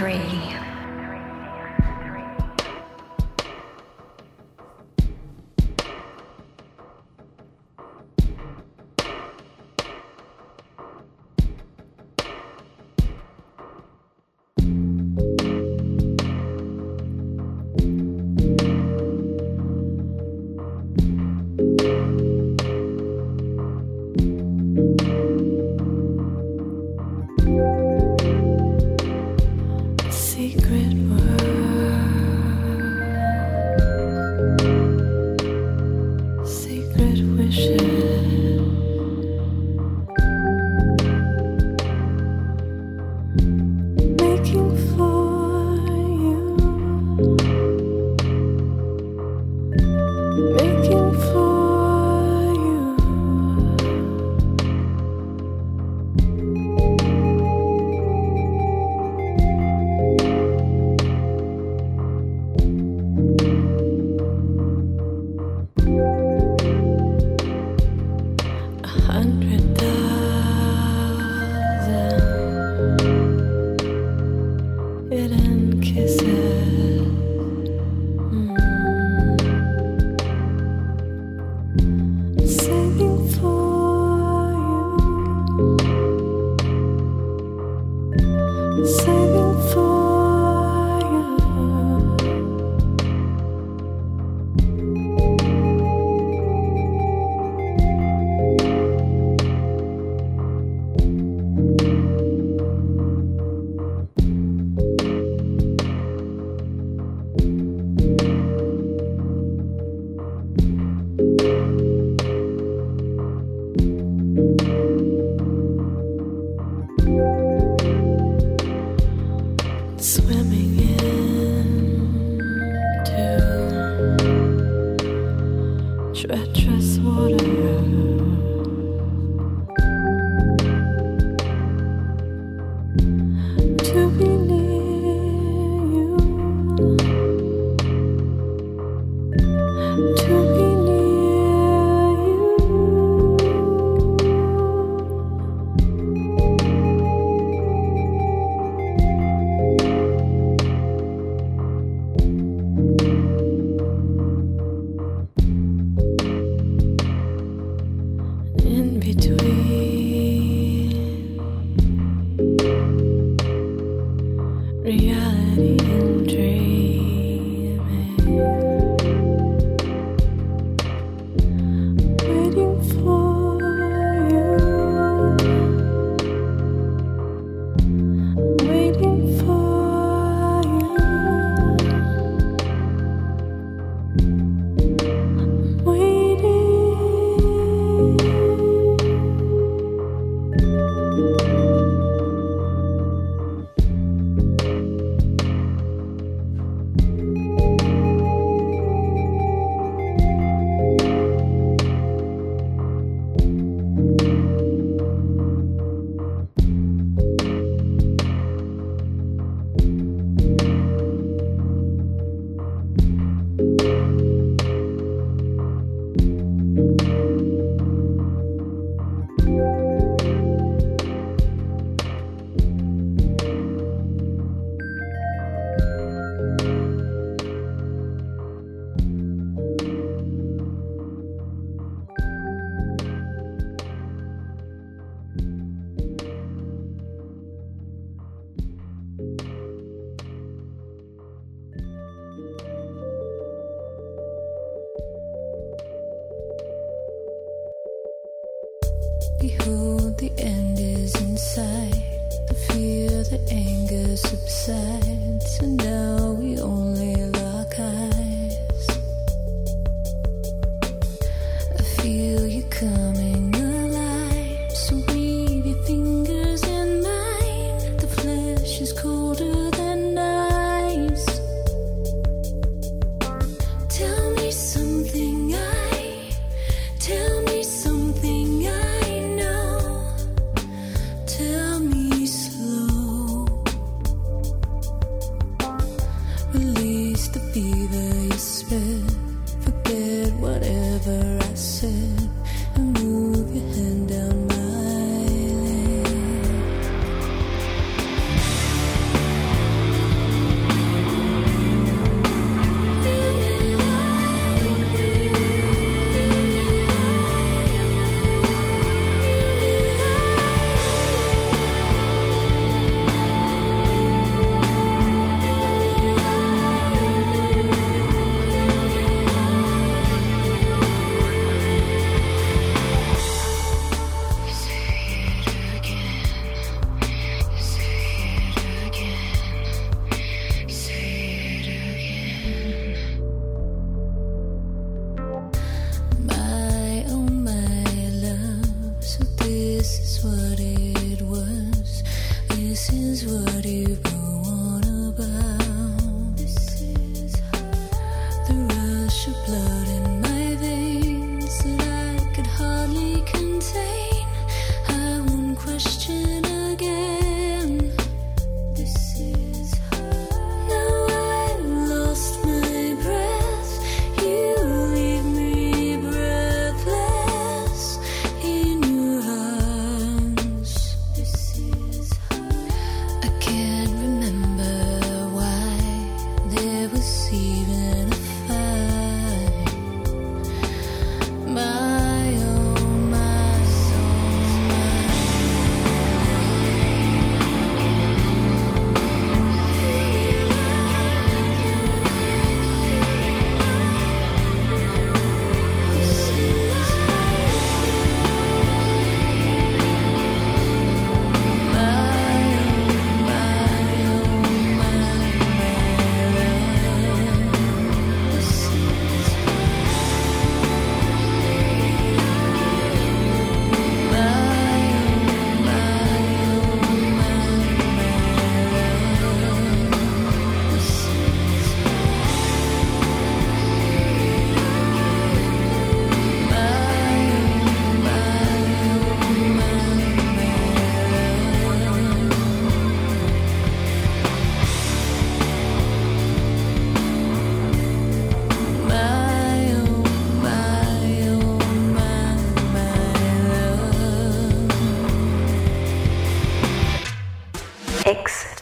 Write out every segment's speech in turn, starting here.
three. 年 Behold, the end is in sight. The fear, the anger subsides, and now.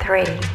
X3.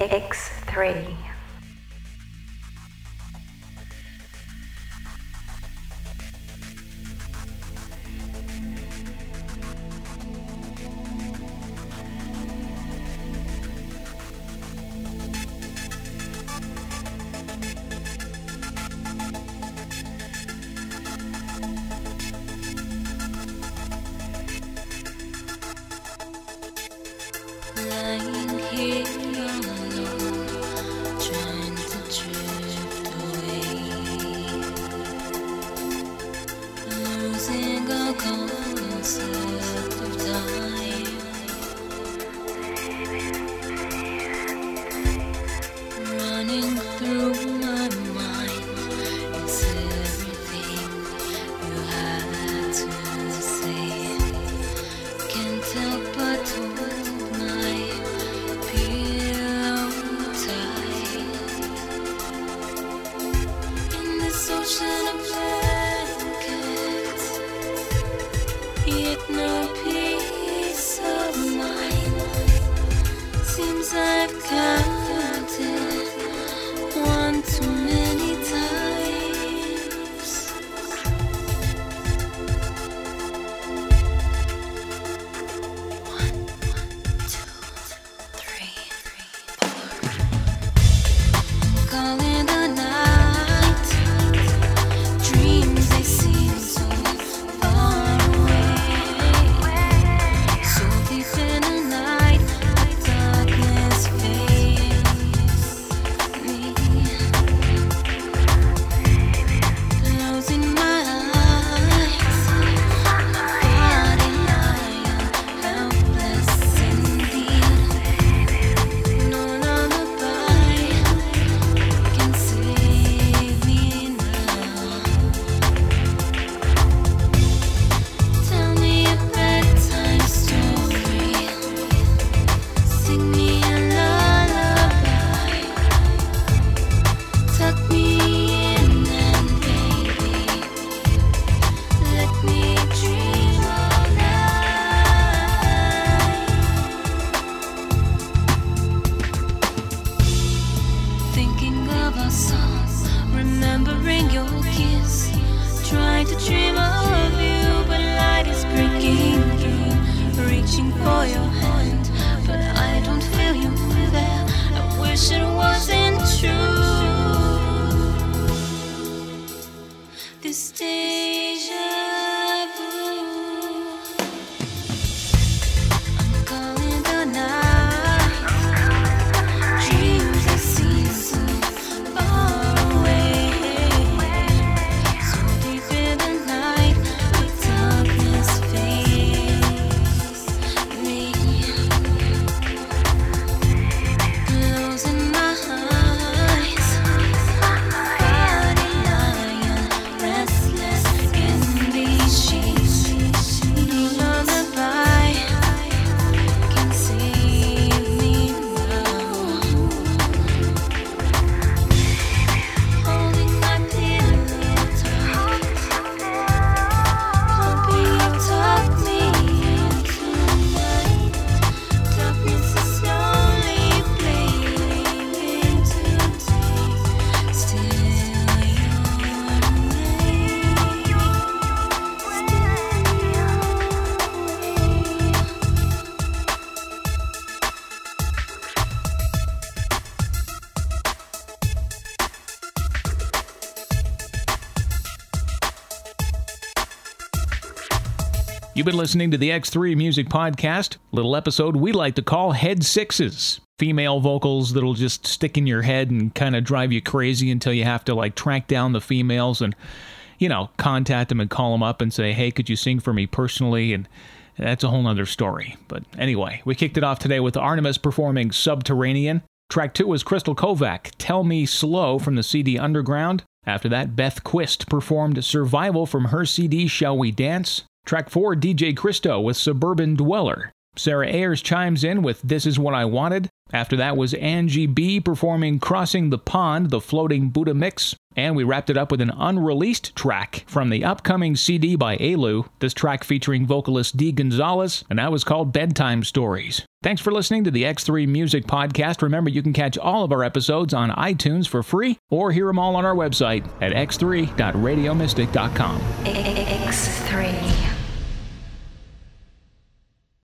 X3. You've been listening to the X3 Music Podcast, little episode we like to call Head Sixes. Female vocals that'll just stick in your head and kind of drive you crazy until you have to like track down the females and, you know, contact them and call them up and say, hey, could you sing for me personally? And that's a whole nother story. But anyway, we kicked it off today with Artemis performing Subterranean. Track two was Crystal Kovac, Tell Me Slow from the CD Underground. After that, Beth Quist performed Survival from her CD Shall We Dance. Track 4, DJ Christo with Suburban Dweller. Sarah Ayers chimes in with This Is What I Wanted. After that was Angie B performing Crossing the Pond, the floating Buddha mix. And we wrapped it up with an unreleased track from the upcoming CD by Elu. This track featuring vocalist Dee Gonzalez, and that was called Bedtime Stories. Thanks for listening to the X3 Music Podcast. Remember, you can catch all of our episodes on iTunes for free or hear them all on our website at x3.radiomystic.com. X3.